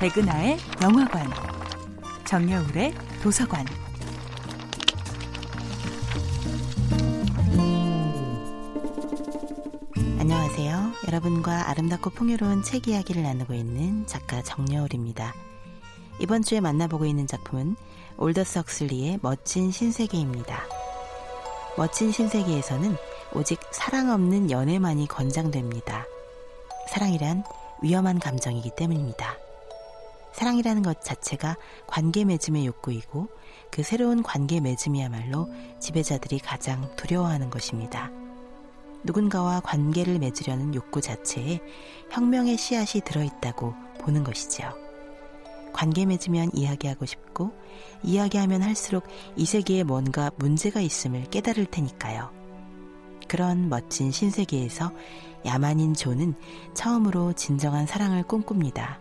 백은하의 영화관, 정여울의 도서관. 안녕하세요. 여러분과 아름답고 풍요로운 책 이야기를 나누고 있는 작가 정여울입니다. 이번 주에 만나보고 있는 작품은 올더 석슬리의 멋진 신세계입니다. 멋진 신세계에서는 오직 사랑 없는 연애만이 권장됩니다. 사랑이란 위험한 감정이기 때문입니다. 사랑이라는 것 자체가 관계 맺음의 욕구이고 그 새로운 관계 맺음이야말로 지배자들이 가장 두려워하는 것입니다. 누군가와 관계를 맺으려는 욕구 자체에 혁명의 씨앗이 들어있다고 보는 것이지요. 관계 맺으면 이야기하고 싶고 이야기하면 할수록 이 세계에 뭔가 문제가 있음을 깨달을 테니까요. 그런 멋진 신세계에서 야만인 조는 처음으로 진정한 사랑을 꿈꿉니다.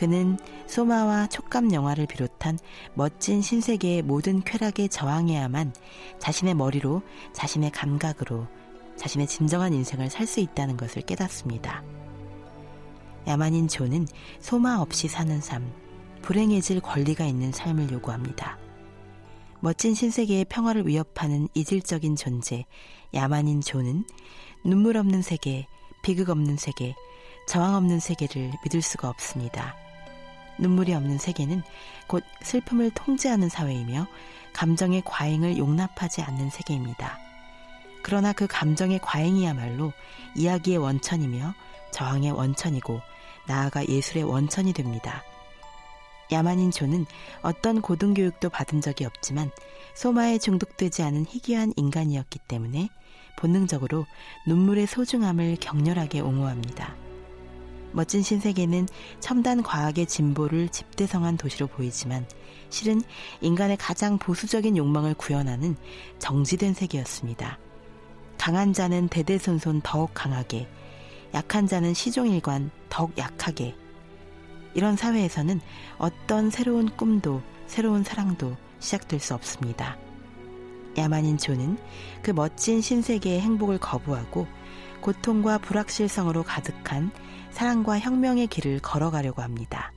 그는 소마와 촉감 영화를 비롯한 멋진 신세계의 모든 쾌락에 저항해야만 자신의 머리로, 자신의 감각으로, 자신의 진정한 인생을 살 수 있다는 것을 깨닫습니다. 야만인 조는 소마 없이 사는 삶, 불행해질 권리가 있는 삶을 요구합니다. 멋진 신세계의 평화를 위협하는 이질적인 존재, 야만인 조는 눈물 없는 세계, 비극 없는 세계, 저항 없는 세계를 믿을 수가 없습니다. 눈물이 없는 세계는 곧 슬픔을 통제하는 사회이며 감정의 과잉을 용납하지 않는 세계입니다. 그러나 그 감정의 과잉이야말로 이야기의 원천이며 저항의 원천이고 나아가 예술의 원천이 됩니다. 야만인 조는 어떤 고등교육도 받은 적이 없지만 소마에 중독되지 않은 희귀한 인간이었기 때문에 본능적으로 눈물의 소중함을 격렬하게 옹호합니다. 멋진 신세계는 첨단 과학의 진보를 집대성한 도시로 보이지만 실은 인간의 가장 보수적인 욕망을 구현하는 정지된 세계였습니다. 강한 자는 대대손손 더욱 강하게, 약한 자는 시종일관 더욱 약하게. 이런 사회에서는 어떤 새로운 꿈도 새로운 사랑도 시작될 수 없습니다. 야만인 조는 그 멋진 신세계의 행복을 거부하고 고통과 불확실성으로 가득한 사랑과 혁명의 길을 걸어가려고 합니다.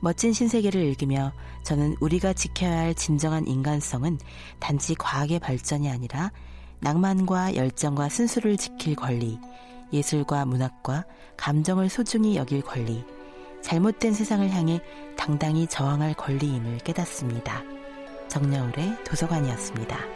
멋진 신세계를 읽으며 저는 우리가 지켜야 할 진정한 인간성은 단지 과학의 발전이 아니라 낭만과 열정과 순수를 지킬 권리, 예술과 문학과 감정을 소중히 여길 권리, 잘못된 세상을 향해 당당히 저항할 권리임을 깨닫습니다. 정여울의 도서관이었습니다.